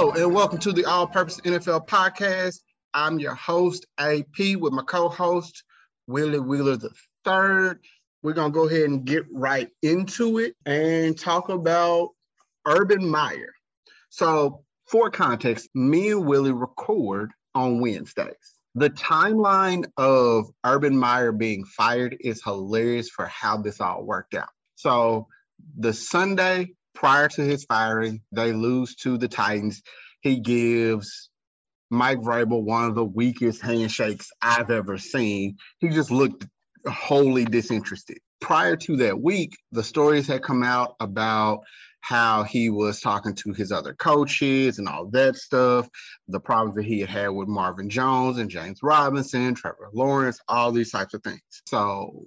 And welcome to the All Purpose NFL Podcast. I'm your host, AP, with my co host, Willie Wheeler III. We're going to go ahead and get right into it and talk about Urban Meyer. So, for context, me and Willie record on Wednesdays. The timeline of Urban Meyer being fired is hilarious for how this all worked out. So, the Sunday prior to his firing, they lose to the Titans. He gives Mike Vrabel one of the weakest handshakes I've ever seen. He just looked wholly disinterested. Prior to that week, the stories had come out about how he was talking to his other coaches and all that stuff, the problems that he had had with Marvin Jones and James Robinson, Trevor Lawrence, all these types of things. So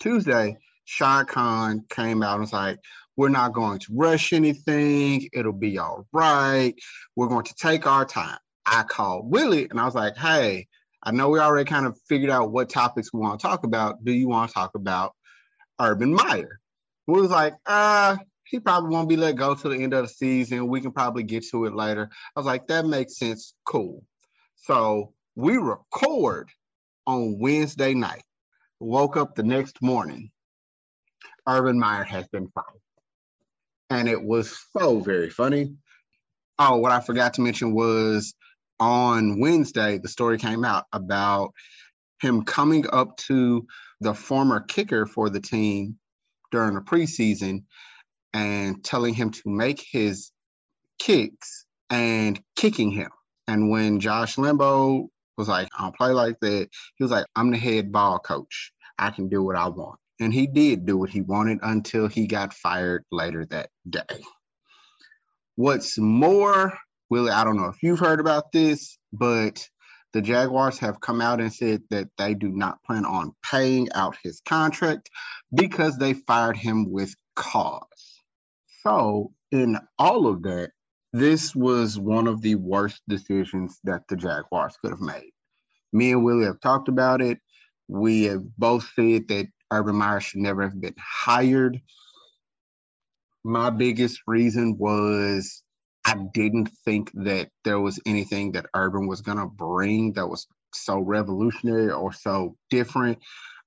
Tuesday, Shad Khan came out and was like, we're not going to rush anything. It'll be all right. We're going to take our time. I called Willie and I was like, hey, I know we already kind of figured out what topics we want to talk about. Do you want to talk about Urban Meyer? We was like, uh, he probably won't be let go till the end of the season. We can probably get to it later. I was like, that makes sense. Cool. So we record on Wednesday night. Woke up the next morning. Urban Meyer has been fired. And it was so very funny. Oh, what I forgot to mention was on Wednesday, the story came out about him coming up to the former kicker for the team during the preseason and telling him to make his kicks and kicking him. And when Josh Lambo was like, I'll play like that, he was like, I'm the head ball coach. I can do what I want. And he did do what he wanted until he got fired later that day. What's more, Willie, I don't know if you've heard about this, but the Jaguars have come out and said that they do not plan on paying out his contract because they fired him with cause. So, in all of that, this was one of the worst decisions that the Jaguars could have made. Me and Willie have talked about it. We have both said that Urban Meyer should never have been hired. My biggest reason was I didn't think that there was anything that Urban was going to bring that was so revolutionary or so different.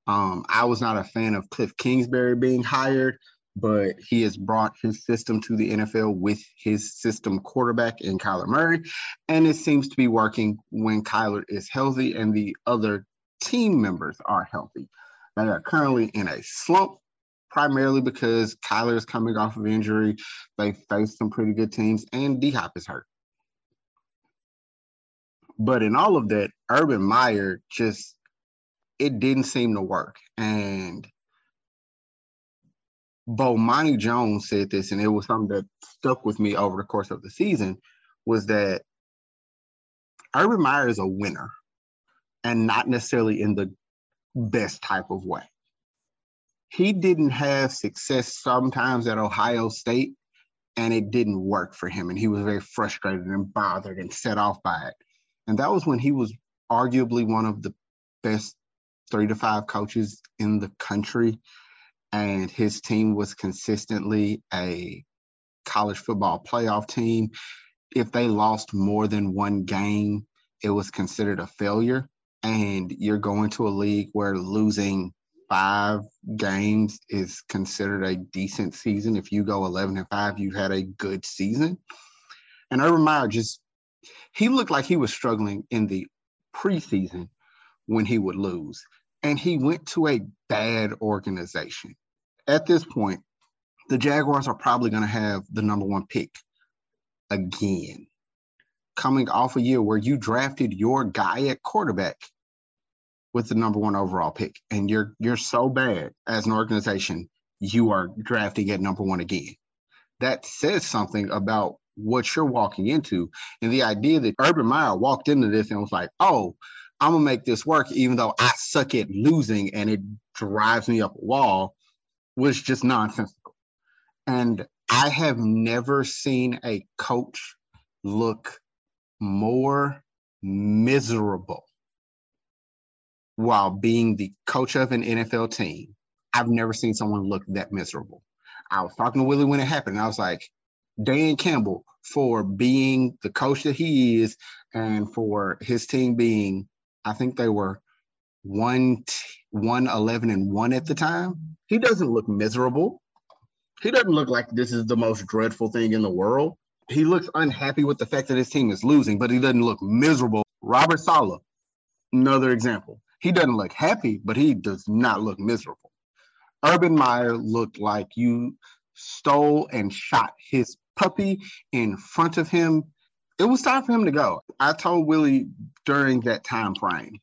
Um, I was not a fan of Cliff Kingsbury being hired, but he has brought his system to the NFL with his system quarterback in Kyler Murray. And it seems to be working when Kyler is healthy and the other team members are healthy. They are currently in a slump, primarily because Kyler is coming off of injury. They faced some pretty good teams, and D Hop is hurt. But in all of that, Urban Meyer just it didn't seem to work. And Bomani Jones said this, and it was something that stuck with me over the course of the season, was that Urban Meyer is a winner and not necessarily in the best type of way. He didn't have success sometimes at Ohio State, and it didn't work for him. And he was very frustrated and bothered and set off by it. And that was when he was arguably one of the best three to five coaches in the country. And his team was consistently a college football playoff team. If they lost more than one game, it was considered a failure and you're going to a league where losing five games is considered a decent season. If you go 11 and five, you've had a good season. And Urban Meyer just, he looked like he was struggling in the preseason when he would lose. And he went to a bad organization. At this point, the Jaguars are probably going to have the number one pick again coming off a year where you drafted your guy at quarterback with the number one overall pick, and you're you're so bad as an organization, you are drafting at number one again. That says something about what you're walking into, and the idea that Urban Meyer walked into this and was like, "Oh, I'm gonna make this work, even though I suck at losing and it drives me up a wall," was just nonsensical. And I have never seen a coach look more miserable while being the coach of an NFL team. I've never seen someone look that miserable. I was talking to Willie when it happened, and I was like, Dan Campbell for being the coach that he is and for his team being, I think they were one, one, 11 and one at the time. He doesn't look miserable. He doesn't look like this is the most dreadful thing in the world. He looks unhappy with the fact that his team is losing, but he doesn't look miserable. Robert Saleh, another example. He doesn't look happy, but he does not look miserable. Urban Meyer looked like you stole and shot his puppy in front of him. It was time for him to go. I told Willie during that time frame,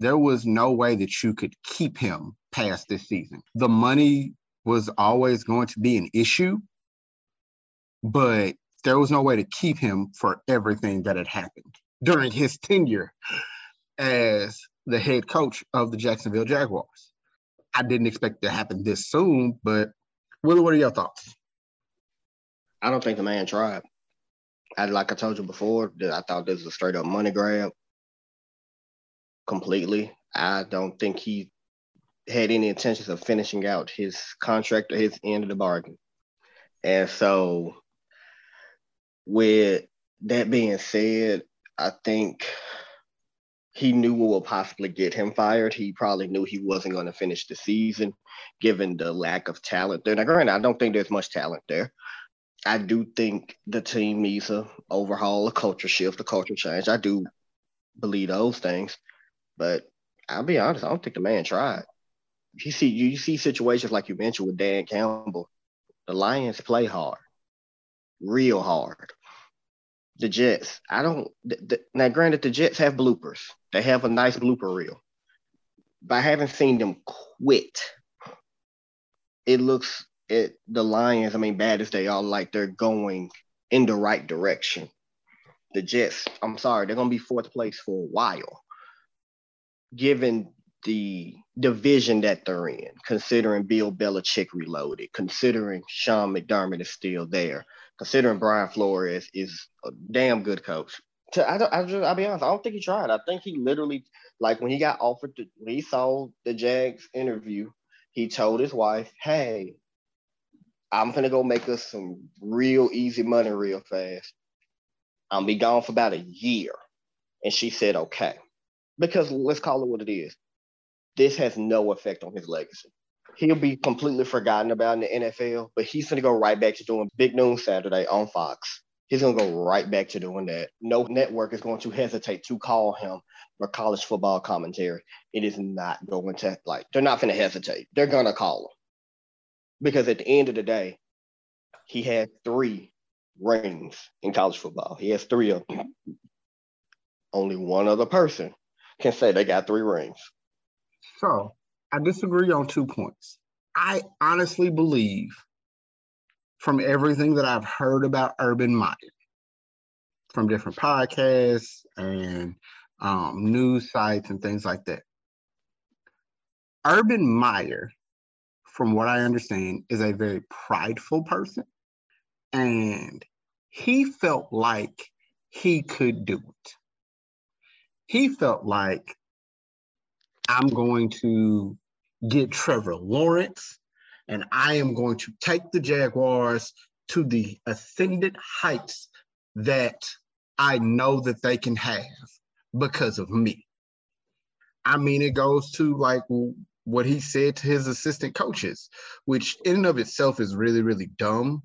there was no way that you could keep him past this season. The money was always going to be an issue, but there was no way to keep him for everything that had happened during his tenure as the head coach of the Jacksonville Jaguars. I didn't expect it to happen this soon, but Willie, what are your thoughts? I don't think the man tried. I, like I told you before, I thought this was a straight up money grab. Completely. I don't think he had any intentions of finishing out his contract or his end of the bargain. And so, with that being said, I think he knew what would possibly get him fired. He probably knew he wasn't going to finish the season, given the lack of talent there. Now, granted, I don't think there's much talent there. I do think the team needs a overhaul, a culture shift, a culture change. I do believe those things, but I'll be honest, I don't think the man tried. You see, you see situations like you mentioned with Dan Campbell. The Lions play hard, real hard. The Jets, I don't. Now, granted, the Jets have bloopers. They have a nice blooper reel, but I haven't seen them quit. It looks it the Lions, I mean, bad as they are, like they're going in the right direction. The Jets, I'm sorry, they're gonna be fourth place for a while, given the division that they're in, considering Bill Belichick reloaded, considering Sean McDermott is still there, considering Brian Flores is a damn good coach. To, I, I just, I'll be honest, I don't think he tried. I think he literally, like when he got offered, to, when he saw the Jags interview, he told his wife, "Hey, I'm gonna go make us some real easy money real fast. I'll be gone for about a year. And she said, okay. Because let's call it what it is. This has no effect on his legacy. He'll be completely forgotten about in the NFL, but he's gonna go right back to doing Big Noon Saturday on Fox. He's gonna go right back to doing that. No network is going to hesitate to call him for college football commentary. It is not going to like they're not gonna hesitate. They're gonna call him because at the end of the day, he had three rings in college football. He has three of them. Only one other person can say they got three rings. So I disagree on two points. I honestly believe from everything that I've heard about Urban Meyer, from different podcasts and um, news sites and things like that, Urban Meyer from what I understand, is a very prideful person. And he felt like he could do it. He felt like I'm going to get Trevor Lawrence and I am going to take the Jaguars to the ascendant heights that I know that they can have because of me. I mean, it goes to like what he said to his assistant coaches, which in and of itself is really, really dumb.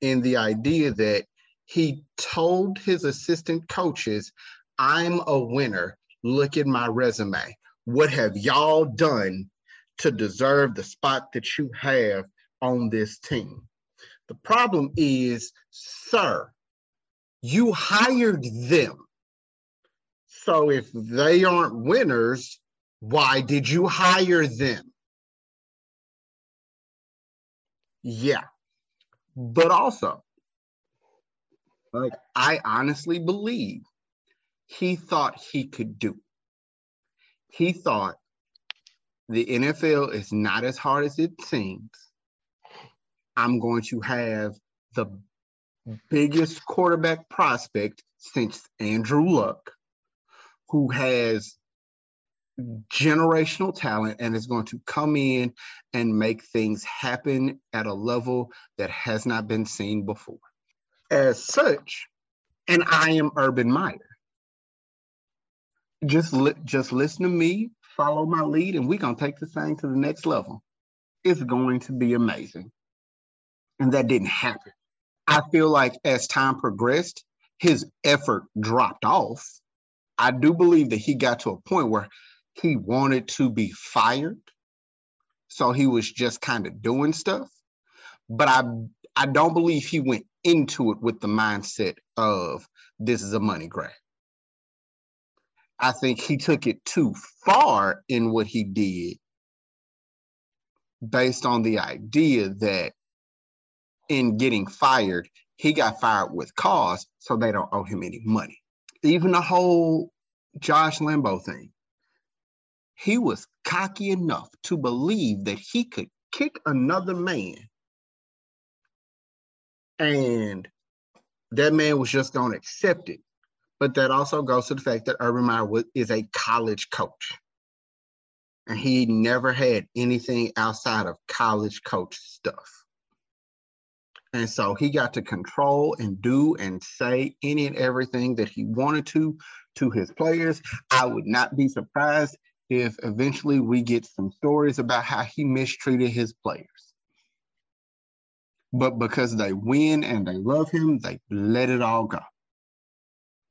In the idea that he told his assistant coaches, I'm a winner. Look at my resume. What have y'all done to deserve the spot that you have on this team? The problem is, sir, you hired them. So if they aren't winners, why did you hire them? Yeah. But also, like, I honestly believe he thought he could do. He thought the NFL is not as hard as it seems. I'm going to have the biggest quarterback prospect since Andrew Luck, who has generational talent and is going to come in and make things happen at a level that has not been seen before. As such, and I am Urban Meyer. Just li- just listen to me, follow my lead, and we're gonna take this thing to the next level. It's going to be amazing. And that didn't happen. I feel like as time progressed, his effort dropped off. I do believe that he got to a point where he wanted to be fired. So he was just kind of doing stuff. But I I don't believe he went into it with the mindset of this is a money grab. I think he took it too far in what he did based on the idea that in getting fired, he got fired with cause, so they don't owe him any money. Even the whole Josh Lambo thing, he was cocky enough to believe that he could kick another man and that man was just going to accept it. But that also goes to the fact that Urban Meyer is a college coach. And he never had anything outside of college coach stuff. And so he got to control and do and say any and everything that he wanted to to his players. I would not be surprised if eventually we get some stories about how he mistreated his players. But because they win and they love him, they let it all go.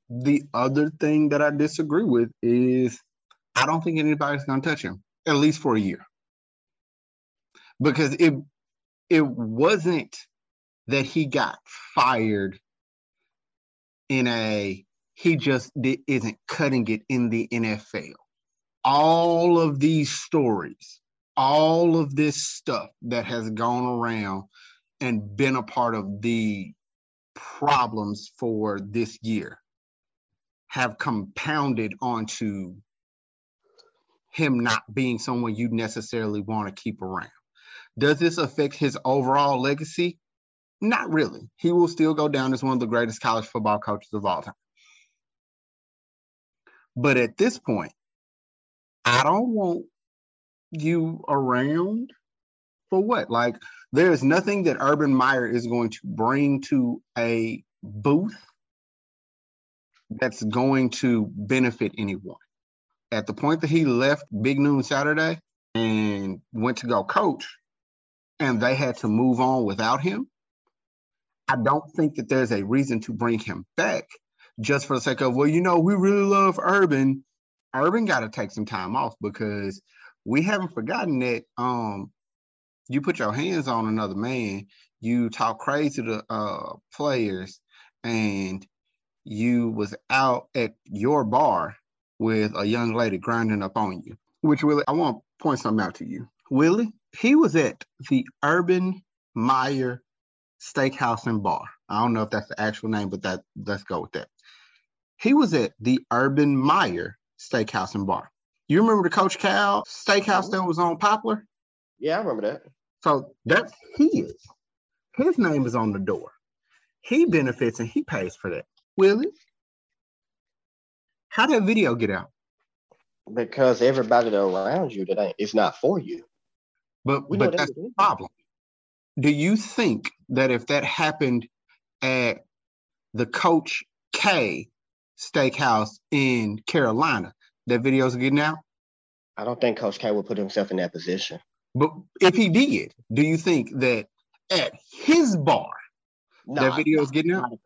The other thing that I disagree with is I don't think anybody's going to touch him, at least for a year. Because it it wasn't that he got fired in a he just isn't cutting it in the NFL. All of these stories, all of this stuff that has gone around and been a part of the problems for this year have compounded onto him not being someone you necessarily want to keep around. Does this affect his overall legacy? Not really. He will still go down as one of the greatest college football coaches of all time. But at this point, I don't want you around for what? Like, there is nothing that Urban Meyer is going to bring to a booth that's going to benefit anyone. At the point that he left Big Noon Saturday and went to go coach, and they had to move on without him, I don't think that there's a reason to bring him back just for the sake of, well, you know, we really love Urban. Urban got to take some time off because we haven't forgotten that um, you put your hands on another man, you talk crazy to uh, players, and you was out at your bar with a young lady grinding up on you. Which Willie, I want to point something out to you. Willie, he was at the Urban Meyer Steakhouse and Bar. I don't know if that's the actual name, but that let's go with that. He was at the Urban Meyer Steakhouse and Bar. You remember the Coach Cal Steakhouse that was on Poplar? Yeah, I remember that. So that's his. His name is on the door. He benefits and he pays for that. Willie, how did that video get out? Because everybody that around you that ain't it's not for you. But we but that's the problem. Do you think that if that happened at the Coach K Steakhouse in Carolina, that video's getting out? I don't think Coach K would put himself in that position. But if he did, do you think that at his bar, nah, that video is getting out?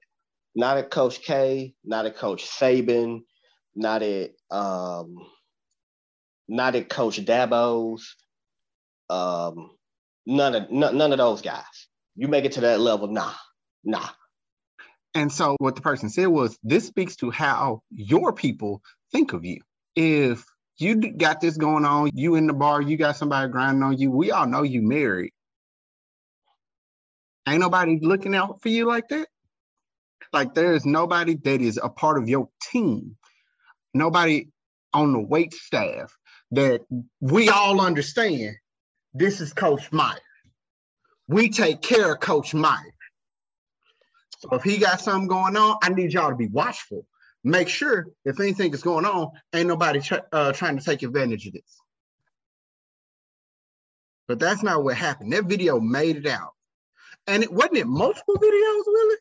Not at Coach K, not at Coach Saban, not at um, not at Coach Dabo's, um, none of none, none of those guys. You make it to that level, nah, nah. And so what the person said was, this speaks to how your people think of you. If you got this going on, you in the bar, you got somebody grinding on you, we all know you married. Ain't nobody looking out for you like that. Like there is nobody that is a part of your team, nobody on the wait staff that we all understand this is Coach Meyer. We take care of Coach Meyer. So if he got something going on, I need y'all to be watchful make sure if anything is going on, ain't nobody uh, trying to take advantage of this. But that's not what happened. That video made it out. And it wasn't it multiple videos, Willie?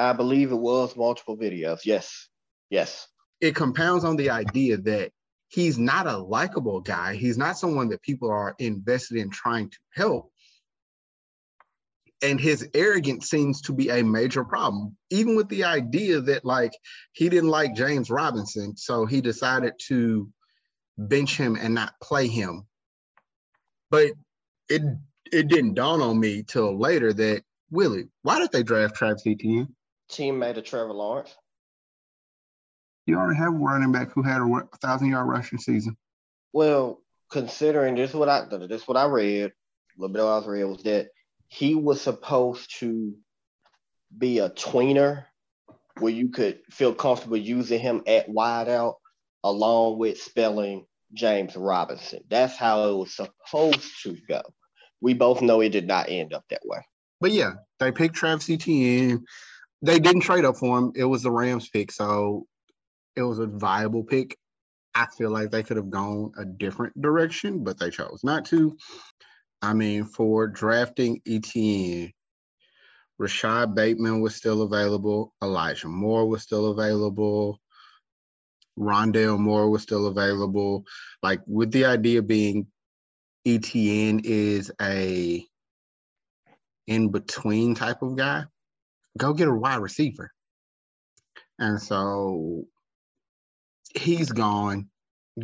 I believe it was multiple videos. Yes. Yes. It compounds on the idea that he's not a likable guy. He's not someone that people are invested in trying to help. And his arrogance seems to be a major problem, even with the idea that, like, he didn't like James Robinson. So he decided to bench him and not play him. But it it didn't dawn on me till later that Willie, why did they draft Travis Etienne? Teammate of Trevor Lawrence. You already have a running back who had a thousand yard rushing season. Well, considering this, what I this what I read, a little bit of what I read was that he was supposed to be a tweener where you could feel comfortable using him at wideout along with spelling James Robinson. That's how it was supposed to go. We both know it did not end up that way. But yeah, they picked Travis Etienne. They didn't trade up for him. It was the Rams pick. So it was a viable pick. I feel like they could have gone a different direction, but they chose not to. I mean, for drafting Etienne, Rashod Bateman was still available. Elijah Moore was still available. Rondale Moore was still available. Like with the idea being Etienne is a in between type of guy, go get a wide receiver. And so he's gone.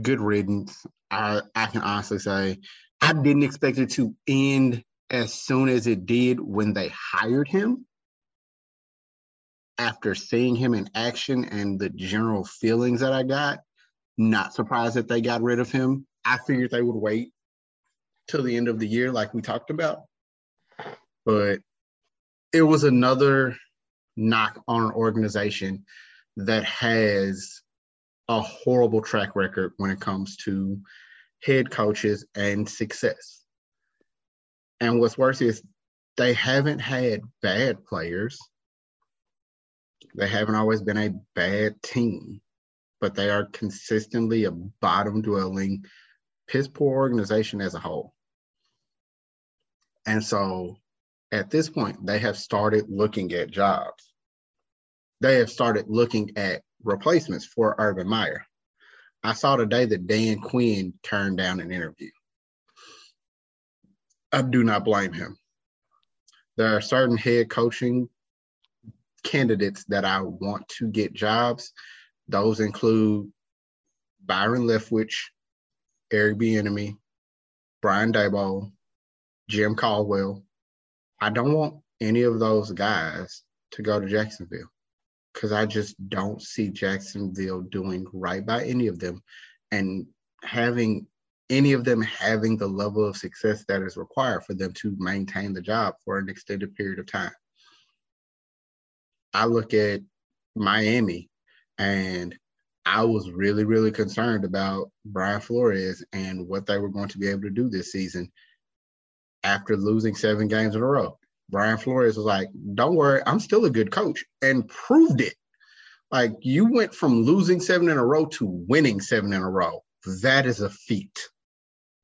Good riddance. I, I can honestly say I didn't expect it to end as soon as it did when they hired him. After seeing him in action and the general feelings that I got, not surprised that they got rid of him. I figured they would wait till the end of the year, like we talked about. But it was another knock on an organization that has a horrible track record when it comes to head coaches and success. And what's worse is they haven't had bad players. They haven't always been a bad team, but they are consistently a bottom dwelling, piss poor organization as a whole. And so at this point, they have started looking at jobs. They have started looking at replacements for Urban Meyer. I saw today that Dan Quinn turned down an interview. I do not blame him. There are certain head coaching candidates that I want to get jobs. Those include Byron Leftwich, Eric Bieniemy, Brian Daboll, Jim Caldwell. I don't want any of those guys to go to Jacksonville because I just don't see Jacksonville doing right by any of them and having any of them having the level of success that is required for them to maintain the job for an extended period of time. I look at Miami and I was really, really concerned about Brian Flores and what they were going to be able to do this season after losing seven games in a row. Brian Flores was like, don't worry, I'm still a good coach and proved it. Like you went from losing seven in a row to winning seven in a row. That is a feat.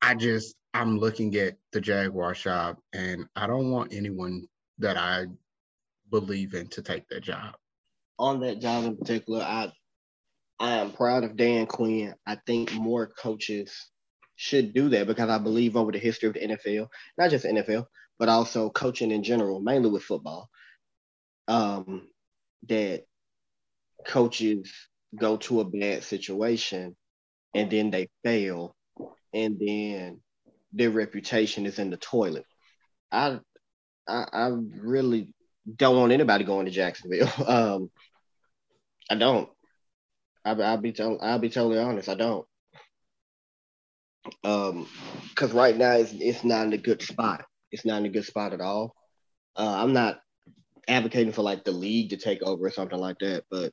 I just, I'm looking at the Jaguar shop and I don't want anyone that I believe in to take that job. On that job in particular, I I am proud of Dan Quinn. I think more coaches should do that because I believe over the history of the NFL, not just NFL, but also coaching in general, mainly with football, um, that coaches go to a bad situation and then they fail and then their reputation is in the toilet. I I, I really don't want anybody going to Jacksonville. Um, I don't. I, will be tell, I'll be totally honest. I don't. Um, because right now it's it's not in a good spot it's not in a good spot at all. Uh, I'm not advocating for like the league to take over or something like that, but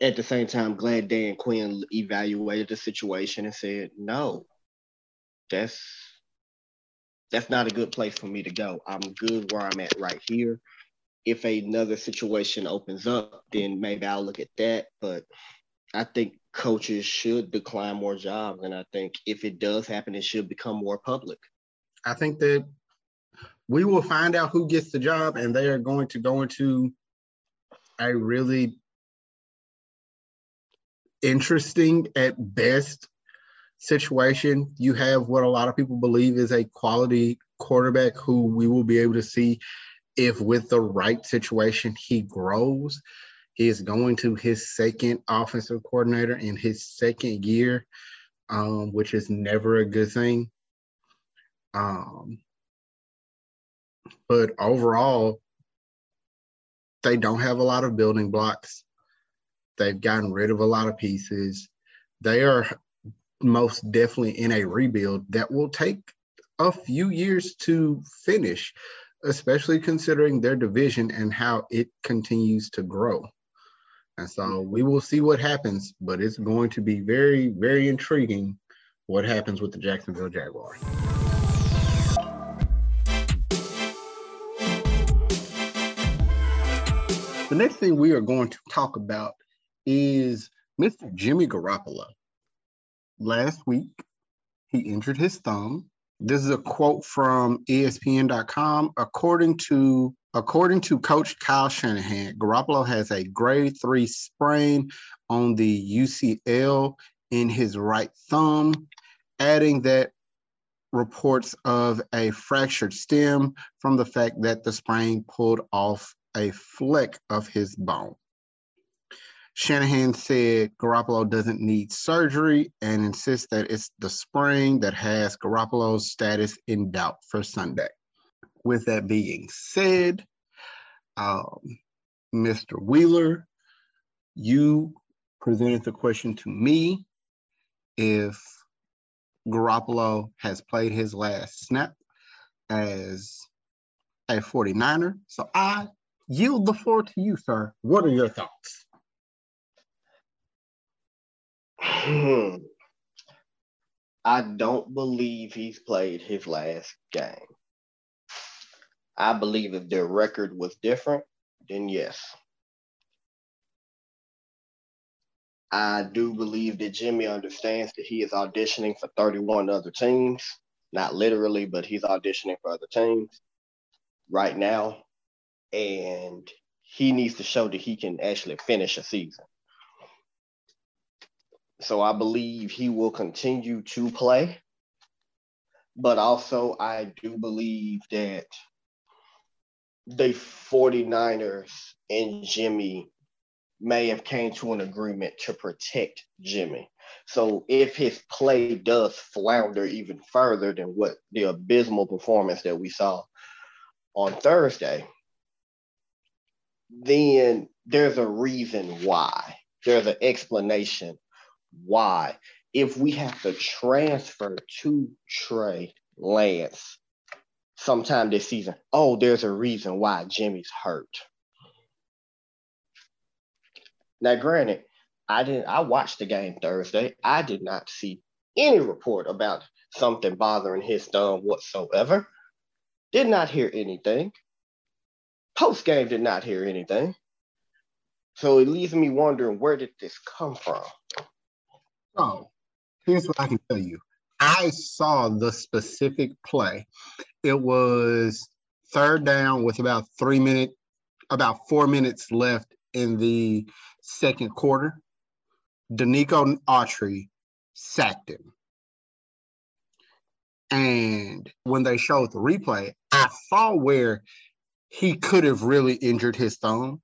at the same time, glad Dan Quinn evaluated the situation and said, no, that's that's not a good place for me to go. I'm good where I'm at right here. if another situation opens up, then maybe I'll look at that. But I think coaches should decline more jobs. And I think if it does happen, it should become more public. I think that we will find out who gets the job and they are going to go into a really interesting at best situation. You have what a lot of people believe is a quality quarterback who we will be able to see if with the right situation he grows. He is going to his second offensive coordinator in his second year, um, which is never a good thing. Um, but overall, they don't have a lot of building blocks. They've gotten rid of a lot of pieces. They are most definitely in a rebuild that will take a few years to finish, especially considering their division and how it continues to grow. And so we will see what happens, but it's going to be very, very intriguing what happens with the Jacksonville Jaguars. The next thing we are going to talk about is Mr. Jimmy Garoppolo. Last week, he injured his thumb. This is a quote from ESPN.com. According to according to Coach Kyle Shanahan, Garoppolo has a grade three sprain on the UCL in his right thumb, adding that reports of a fractured stem from the fact that the sprain pulled off a fleck of his bone. Shanahan said Garoppolo doesn't need surgery and insists that it's the sprain that has Garoppolo's status in doubt for Sunday. With that being said, um, Mr. Wheeler, you presented the question to me if Garoppolo has played his last snap as a 49er. So I yield the floor to you, sir. What are your thoughts? Hmm. I don't believe he's played his last game. I believe if their record was different, then yes. I do believe that Jimmy understands that he is auditioning for 31 other teams. Not literally, but he's auditioning for other teams right now and he needs to show that he can actually finish a season. So I believe he will continue to play. But also, I do believe that the 49ers and Jimmy may have came to an agreement to protect Jimmy. So if his play does flounder even further than what the abysmal performance that we saw on Thursday, then there's a reason why. There's an explanation why. If we have to transfer to Trey Lance sometime this season, oh, there's a reason why Jimmy's hurt. Now, granted, I didn't I watched the game Thursday. I did not see any report about something bothering his thumb whatsoever. Did not hear anything. Post game did not hear anything. So it leaves me wondering where did this come from? Oh, here's what I can tell you. I saw the specific play. It was third down with about three minutes, about four minutes left in the second quarter. Denico Autry sacked him. And when they showed the replay, I saw where he could have really injured his thumb.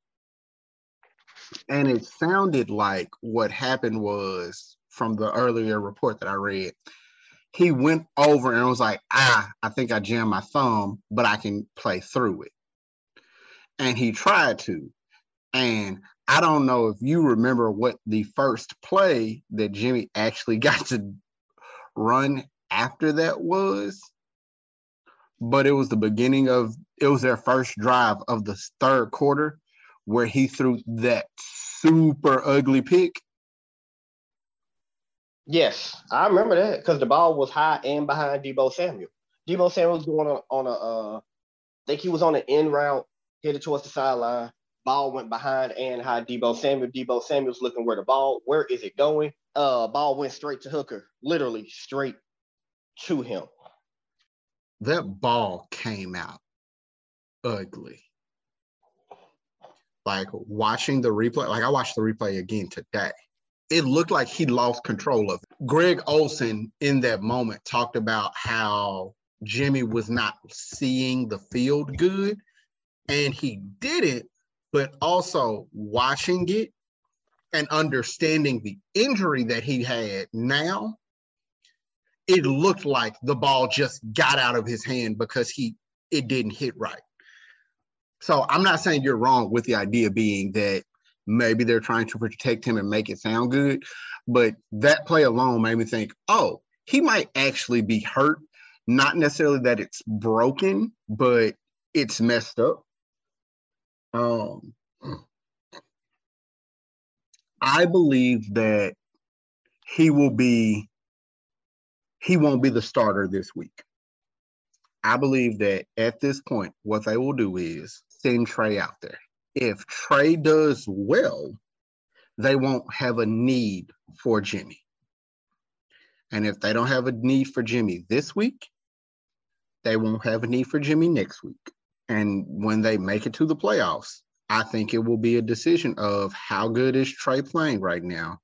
And it sounded like what happened was from the earlier report that I read, he went over and was like, ah, I think I jammed my thumb, but I can play through it. And he tried to. And I don't know if you remember what the first play that Jimmy actually got to run after that was but it was the beginning of it was their first drive of the third quarter where he threw that super ugly pick. Yes, I remember that because the ball was high and behind Deebo Samuel. Deebo Samuel was going on, on a, uh, I think he was on an end route headed towards the sideline. Ball went behind and high Deebo Samuel. Deebo Samuel's looking where the ball, where is it going? Uh, ball went straight to Hooker, literally straight to him. That ball came out ugly. Like watching the replay, like I watched the replay again today. It looked like he lost control of it. Greg Olsen in that moment talked about how Jimmy was not seeing the field good and he did it, but also watching it and understanding the injury that he had now, it looked like the ball just got out of his hand because he it didn't hit right. So I'm not saying you're wrong with the idea being that maybe they're trying to protect him and make it sound good, but that play alone made me think, oh, he might actually be hurt. Not necessarily that it's broken, but it's messed up. Um, I believe that he will be he won't be the starter this week. I believe that at this point, what they will do is send Trey out there. If Trey does well, they won't have a need for Jimmy. And if they don't have a need for Jimmy this week, they won't have a need for Jimmy next week. And when they make it to the playoffs, I think it will be a decision of how good is Trey playing right now?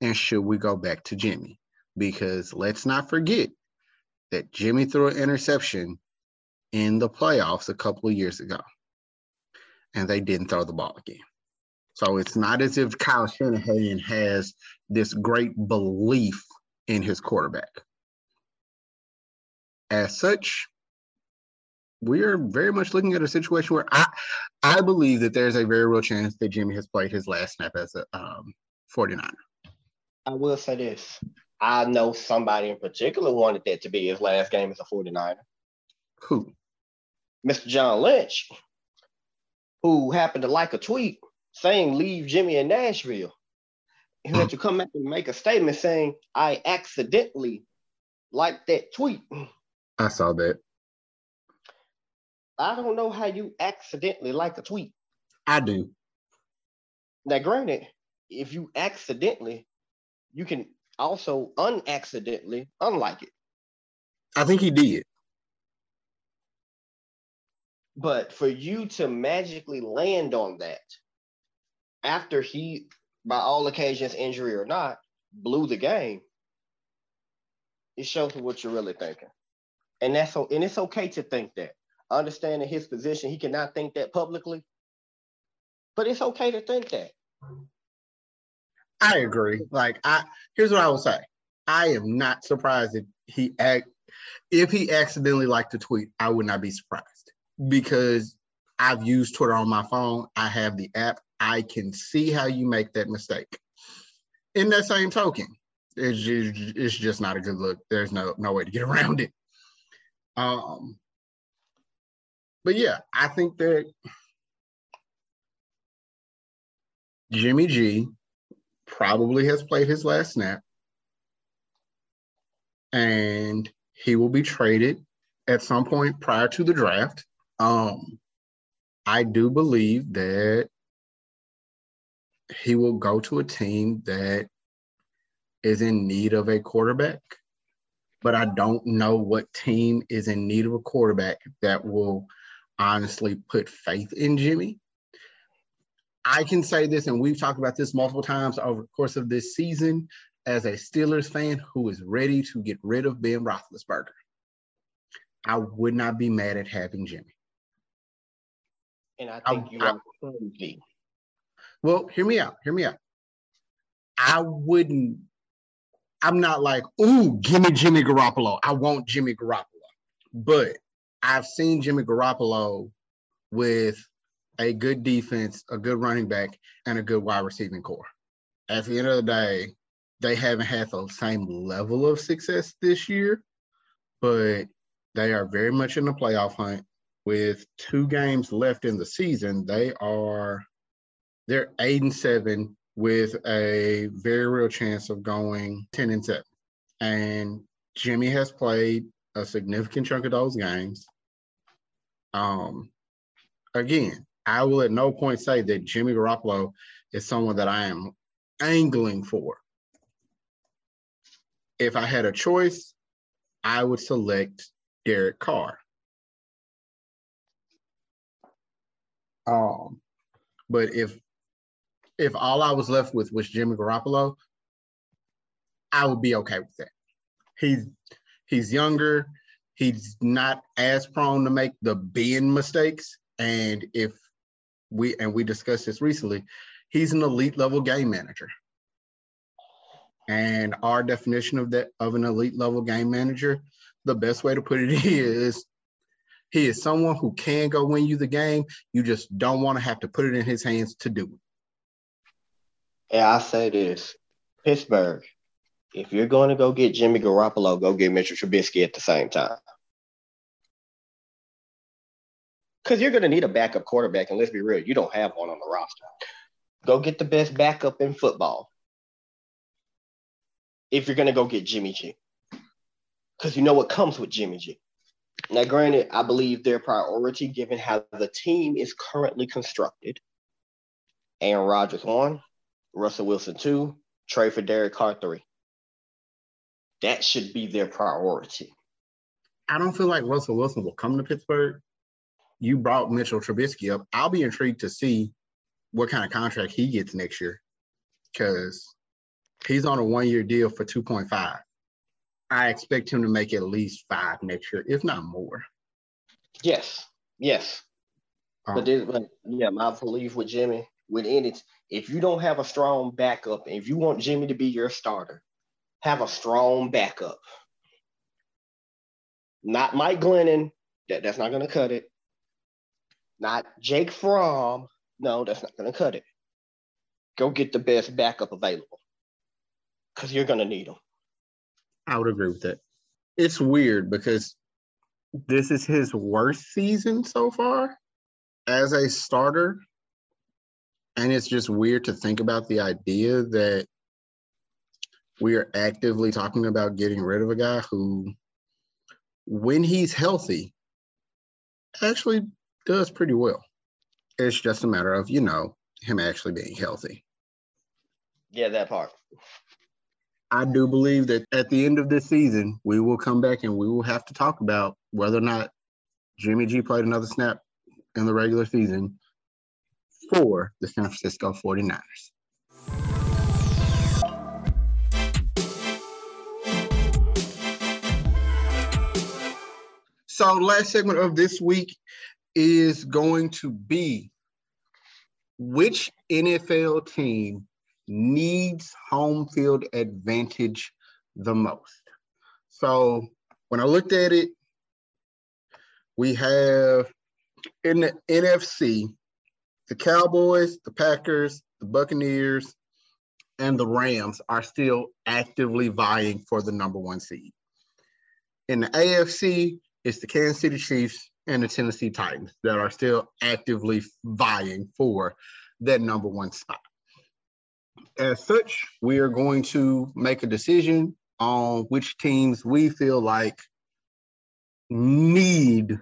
And should we go back to Jimmy? Because let's not forget that Jimmy threw an interception in the playoffs a couple of years ago and they didn't throw the ball again. So it's not as if Kyle Shanahan has this great belief in his quarterback. As such, we are very much looking at a situation where I I believe that there's a very real chance that Jimmy has played his last snap as a um, 49er. I will say this. I know somebody in particular wanted that to be his last game as a 49er. Who? Mr. John Lynch who happened to like a tweet saying leave Jimmy in Nashville. He had to come back and make a statement saying, I accidentally liked that tweet. I saw that. I don't know how you accidentally like a tweet. I do. Now, granted, if you accidentally, you can also unaccidentally unlike it. I think he did. But for you to magically land on that after he, by all occasions, injury or not, blew the game, it shows what you're really thinking. And that's so, and it's okay to think that. Understanding his position, he cannot think that publicly, but it's okay to think that. I agree. Like I, here's what I will say: I am not surprised if he act if he accidentally liked to tweet. I would not be surprised because I've used Twitter on my phone. I have the app. I can see how you make that mistake. In that same token, it's just, it's just not a good look. There's no no way to get around it. Um, but yeah, I think that Jimmy G probably has played his last snap, and he will be traded at some point prior to the draft. Um, I do believe that he will go to a team that is in need of a quarterback, but I don't know what team is in need of a quarterback that will honestly put faith in Jimmy. I can say this, and we've talked about this multiple times over the course of this season as a Steelers fan who is ready to get rid of Ben Roethlisberger. I would not be mad at having Jimmy. And I think I, you are crazy. Well, hear me out. Hear me out. I wouldn't. I'm not like, ooh, give me Jimmy Garoppolo. I want Jimmy Garoppolo. But I've seen Jimmy Garoppolo with a good defense, a good running back, and a good wide receiving core. At the end of the day, they haven't had the same level of success this year, but they are very much in the playoff hunt with two games left in the season, they are they're eight and seven with a very real chance of going 10 and 7. And Jimmy has played a significant chunk of those games. Um, again, I will at no point say that Jimmy Garoppolo is someone that I am angling for. If I had a choice, I would select Derek Carr. Um, but if if all I was left with was Jimmy Garoppolo, I would be okay with that. He's he's younger. He's not as prone to make the being mistakes. And if we and we discussed this recently, he's an elite level game manager. And our definition of that of an elite level game manager, the best way to put it is he is someone who can go win you the game. You just don't want to have to put it in his hands to do it. Yeah, I say this. Pittsburgh, if you're going to go get Jimmy Garoppolo, go get Mitchell Trubisky at the same time. Because you're going to need a backup quarterback, and let's be real, you don't have one on the roster. Go get the best backup in football. If you're going to go get Jimmy G. Because you know what comes with Jimmy G. Now, granted, I believe their priority, given how the team is currently constructed, Aaron Rodgers one, Russell Wilson two, trade for Derek Carr three. That should be their priority. I don't feel like Russell Wilson will come to Pittsburgh. You brought Mitchell Trubisky up. I'll be intrigued to see what kind of contract he gets next year because he's on a one year deal for 2.5. I expect him to make at least five next year, if not more. Yes, yes. Um, but, this, but yeah, my belief with Jimmy, with it, if you don't have a strong backup, and if you want Jimmy to be your starter, have a strong backup. Not Mike Glennon. That, that's not going to cut it. Not Jake Fromm. No, that's not going to cut it. Go get the best backup available because you're going to need them. I would agree with that. It's weird because this is his worst season so far as a starter. And it's just weird to think about the idea that we are actively talking about getting rid of a guy who, when he's healthy, actually does pretty well. It's just a matter of, you know, him actually being healthy. Yeah, that part. I do believe that at the end of this season, we will come back and we will have to talk about whether or not Jimmy G played another snap in the regular season for the San Francisco 49ers. So, last segment of this week is going to be which NFL team needs home field advantage the most. So when I looked at it, we have in the NFC the Cowboys, the Packers, the Buccaneers, and the Rams are still actively vying for the number one seed. In the AFC, it's the Kansas City Chiefs and the Tennessee Titans that are still actively vying for that number one spot as such, we are going to make a decision on which teams we feel like need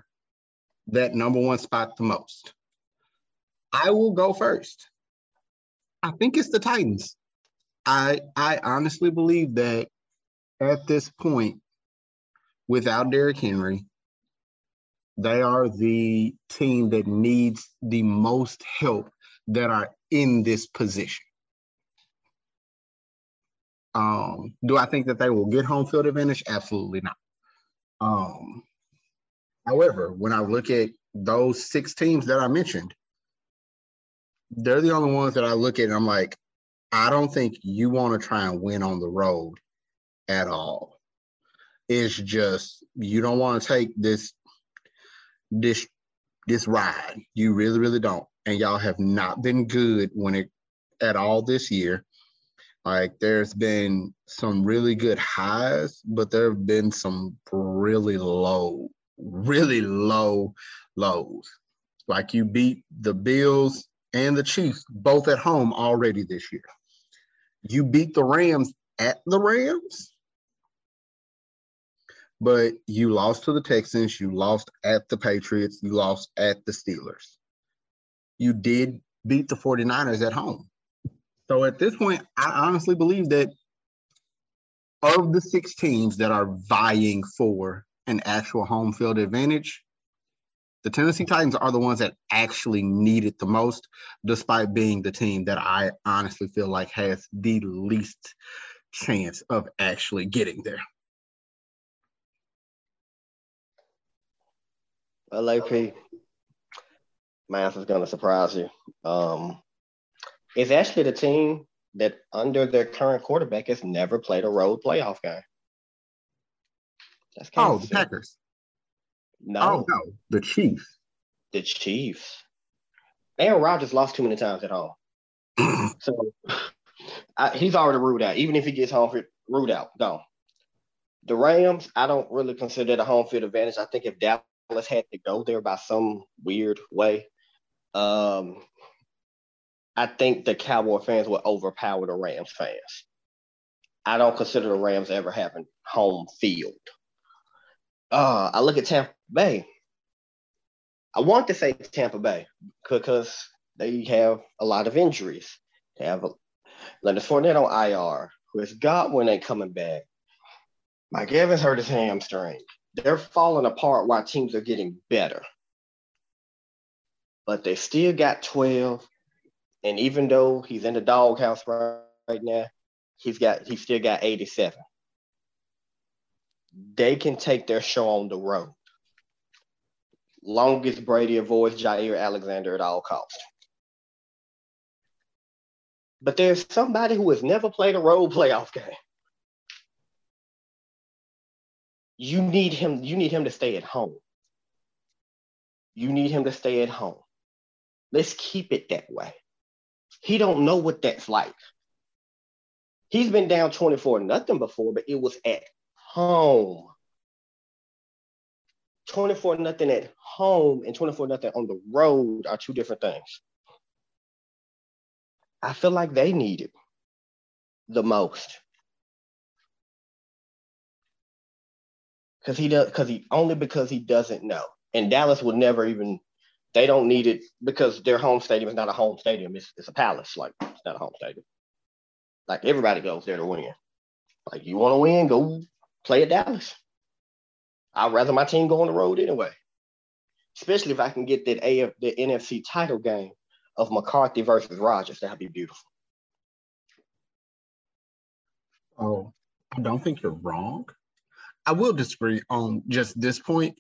that number one spot the most. I will go first. I think it's the Titans. I I honestly believe that at this point, without Derrick Henry, they are the team that needs the most help that are in this position. Um, do I think that they will get home field advantage? Absolutely not. Um, however, when I look at those six teams that I mentioned, they're the only ones that I look at and I'm like, I don't think you want to try and win on the road at all. It's just you don't want to take this this this ride. You really, really don't. And y'all have not been good when it at all this year. Like there's been some really good highs, but there have been some really low, really low lows. Like you beat the Bills and the Chiefs both at home already this year. You beat the Rams at the Rams, but you lost to the Texans, you lost at the Patriots, you lost at the Steelers. you did beat the 49ers at home. So at this point, I honestly believe that of the six teams that are vying for an actual home field advantage, the Tennessee Titans are the ones that actually need it the most, despite being the team that I honestly feel like has the least chance of actually getting there. Well, AP, my answer is going to surprise you. Um, it's actually the team that, under their current quarterback, has never played a road playoff game. That's oh, the Packers. No. Oh, no, the Chiefs. The Chiefs. Aaron Rodgers lost too many times at home. so I, he's already ruled out. Even if he gets home, field, ruled out, gone. The Rams, I don't really consider the home field advantage. I think if Dallas had to go there by some weird way, um, I think the Cowboy fans would overpower the Rams fans. I don't consider the Rams ever having home field. Uh, I look at Tampa Bay. I want to say Tampa Bay because they have a lot of injuries. They have Leonard Fournette on IR. Chris Godwin ain't coming back. Mike Evans hurt his hamstring. They're falling apart while teams are getting better. But they still got 12. And even though he's in the doghouse right, right now, he's got he still got 87. They can take their show on the road. Longest Brady avoids Jaire Alexander at all costs. But there's somebody who has never played a road playoff game. You need him, you need him to stay at home. You need him to stay at home. Let's keep it that way. He don't know what that's like. He's been down 24 nothing before, but it was at home. 24 nothing at home and 24 nothing on the road are two different things. I feel like they need it the most. Cause he does because he only because he doesn't know. And Dallas would never even they don't need it because their home stadium is not a home stadium. It's, it's a palace. Like it's not a home stadium. Like everybody goes there to win. Like you want to win, go play at Dallas. I'd rather my team go on the road anyway. Especially if I can get that AF the NFC title game of McCarthy versus Rodgers. That'd be beautiful. Oh, I don't think you're wrong. I will disagree on just this point.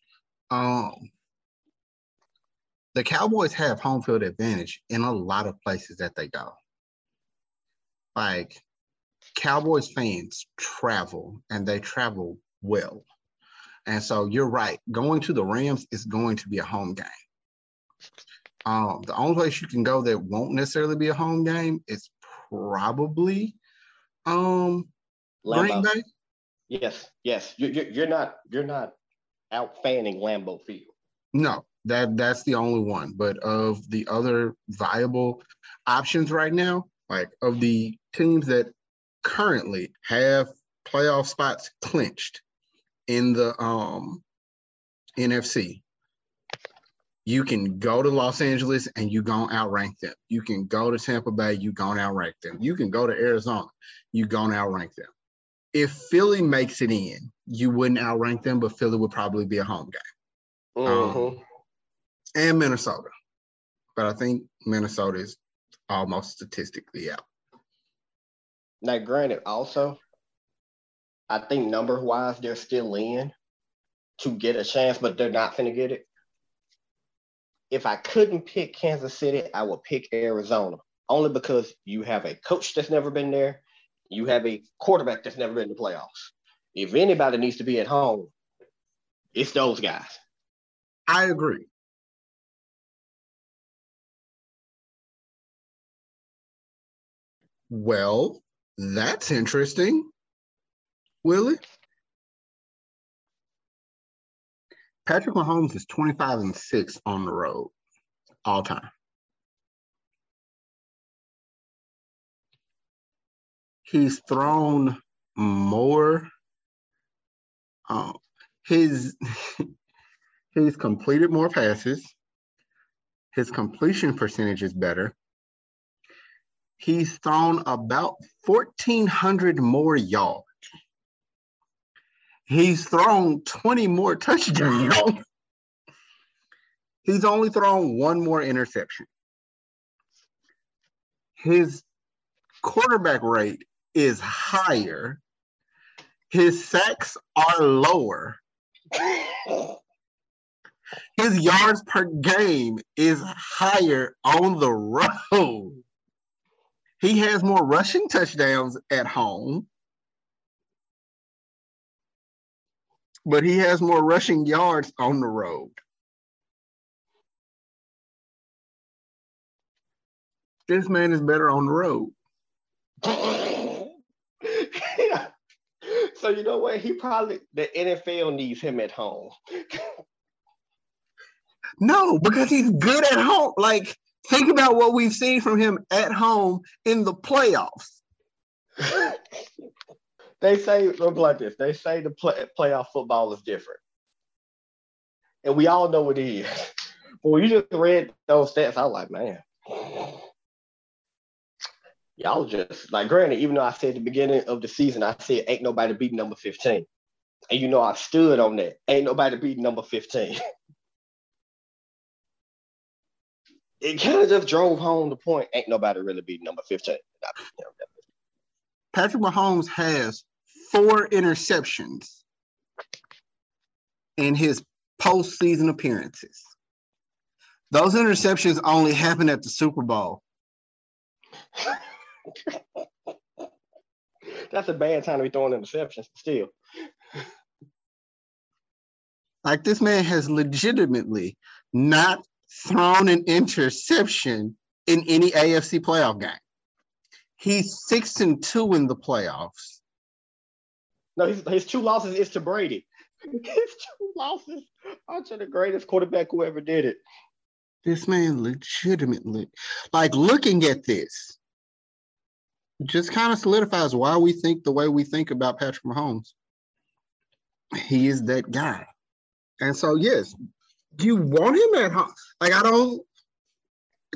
Um, the Cowboys have home field advantage in a lot of places that they go. Like Cowboys fans travel and they travel well. And so you're right. Going to the Rams is going to be a home game. Um, the only place you can go that won't necessarily be a home game is probably um, Green Bay. Yes, yes. You, you, you're not you're not out fanning Lambeau Field. No, that that's the only one. But of the other viable options right now, like of the teams that currently have playoff spots clinched in the um NFC, you can go to Los Angeles and you gonna outrank them. You can go to Tampa Bay, you gonna outrank them. You can go to Arizona, you gonna outrank them. If Philly makes it in, you wouldn't outrank them, but Philly would probably be a home game. Mm-hmm. Um, and Minnesota. But I think Minnesota is almost statistically out. Now, granted, also, I think number wise, they're still in to get a chance, but they're not going to get it. If I couldn't pick Kansas City, I would pick Arizona only because you have a coach that's never been there. You have a quarterback that's never been to the playoffs. If anybody needs to be at home, it's those guys. I agree. Well, that's interesting. Willie? Patrick Mahomes is 25 and 6 on the road all time. He's thrown more. Um, his he's completed more passes. His completion percentage is better. He's thrown about 1,400 more yards. He's thrown 20 more touchdowns. He's only thrown one more interception. His quarterback rate is higher. His sacks are lower. His yards per game is higher on the road. He has more rushing touchdowns at home, but he has more rushing yards on the road. This man is better on the road. so you know what? He probably the NFL needs him at home. no, because he's good at home. Like, think about what we've seen from him at home in the playoffs. they say look like this. They say the play, playoff football is different, and we all know what it is. When you just read those stats, I was like, man, y'all just like granted, even though I said the beginning of the season, I said ain't nobody beating number 15. And you know I stood on that. Ain't nobody beating number 15. it kind of just drove home the point. Ain't nobody really beating number 15. Patrick Mahomes has four interceptions in his postseason appearances. Those interceptions only happened at the Super Bowl. That's a bad time to be throwing interceptions still. Like this man has legitimately not thrown an interception in any AFC playoff game. He's six and two in the playoffs. No, his, his two losses is to Brady. His two losses are to the greatest quarterback who ever did it. This man legitimately, like looking at this, just kind of solidifies why we think the way we think about Patrick Mahomes. He is that guy. And so, yes, you want him at home. Like, I don't,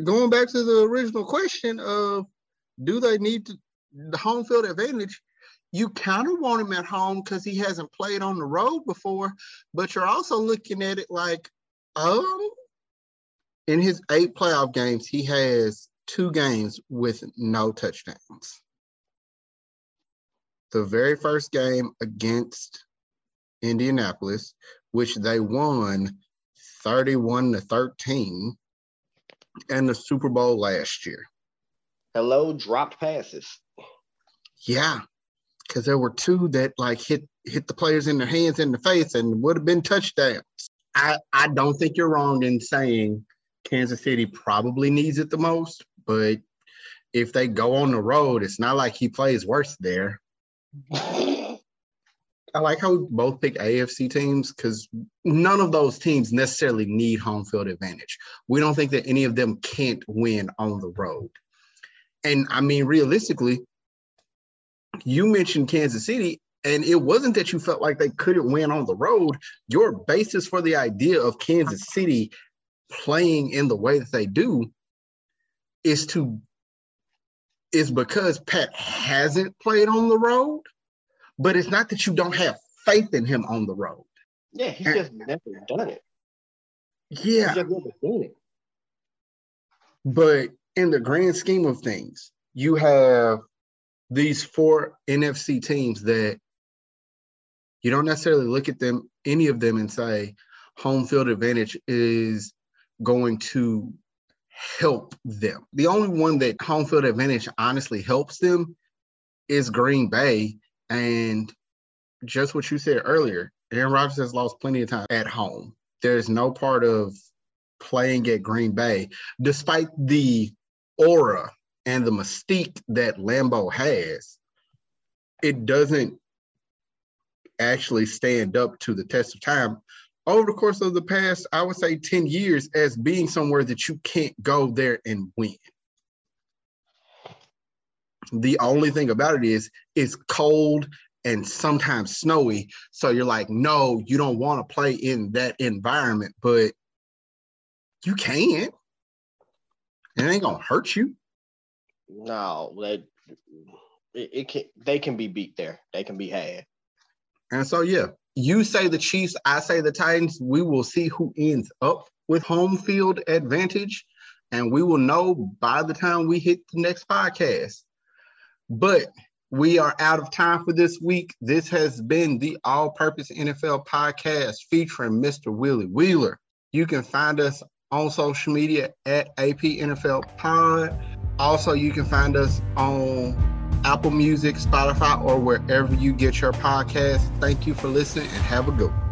going back to the original question of do they need to, the home field advantage? You kind of want him at home because he hasn't played on the road before, but you're also looking at it like, um, in his eight playoff games, he has two games with no touchdowns. The very first game against Indianapolis, which they won 31 to 13, and the Super Bowl last year. Hello, dropped passes. Yeah, because there were two that like hit hit the players in their hands in the face and would have been touchdowns. I, I don't think you're wrong in saying Kansas City probably needs it the most, but if they go on the road, it's not like he plays worse there. I like how we both pick AFC teams because none of those teams necessarily need home field advantage. We don't think that any of them can't win on the road. And I mean, realistically, you mentioned Kansas City, and it wasn't that you felt like they couldn't win on the road. Your basis for the idea of Kansas City playing in the way that they do is to is because Pat hasn't played on the road, but it's not that you don't have faith in him on the road. Yeah, he's and, just never done it. Yeah. It. But in the grand scheme of things, you have these four NFC teams that you don't necessarily look at them, any of them, and say home field advantage is going to help them. The only one that home field advantage honestly helps them is Green Bay. And just what you said earlier, Aaron Rodgers has lost plenty of time at home. There's no part of playing at Green Bay, despite the aura and the mystique that Lambeau has, it doesn't actually stand up to the test of time over the course of the past, I would say 10 years as being somewhere that you can't go there and win. The only thing about it is it's cold and sometimes snowy. So you're like, no, you don't want to play in that environment, but you can. It ain't gonna hurt you. No, they it, it can they can be beat there. They can be had. And so yeah, you say the Chiefs, I say the Titans. We will see who ends up with home field advantage, and we will know by the time we hit the next podcast. But we are out of time for this week. This has been the All Purpose NFL podcast featuring Mr. Willie Wheeler. You can find us on social media at AP NFL Pod. Also, you can find us on Apple Music, Spotify, or wherever you get your podcast. Thank you for listening and have a good one.